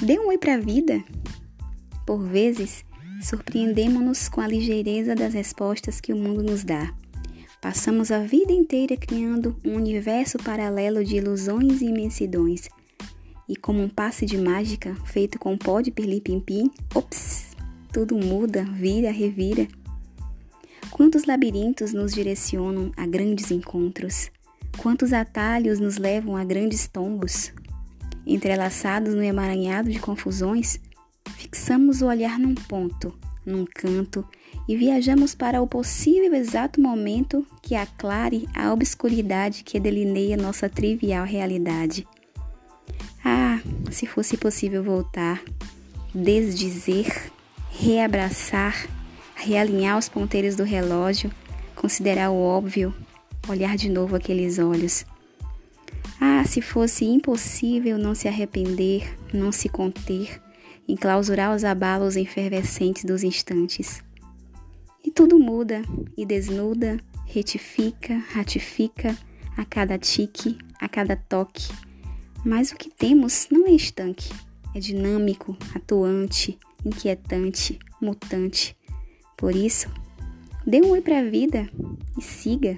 Dê um oi para a vida. Por vezes, surpreendemos-nos com a ligeireza das respostas que o mundo nos dá. Passamos a vida inteira criando um universo paralelo de ilusões e imensidões. E como um passe de mágica feito com pó de pirlim-pim-pim, ops, tudo muda, vira, revira. Quantos labirintos nos direcionam a grandes encontros? Quantos atalhos nos levam a grandes tombos? Entrelaçados no emaranhado de confusões, fixamos o olhar num ponto, num canto e viajamos para o possível exato momento que aclare a obscuridade que delineia nossa trivial realidade. Ah, se fosse possível voltar, desdizer, reabraçar, realinhar os ponteiros do relógio, considerar o óbvio, olhar de novo aqueles olhos. Ah, se fosse impossível não se arrepender, não se conter, enclausurar os abalos efervescentes dos instantes. E tudo muda e desnuda, retifica, ratifica a cada tique, a cada toque. Mas o que temos não é estanque, é dinâmico, atuante, inquietante, mutante. Por isso, dê um oi para a vida e siga.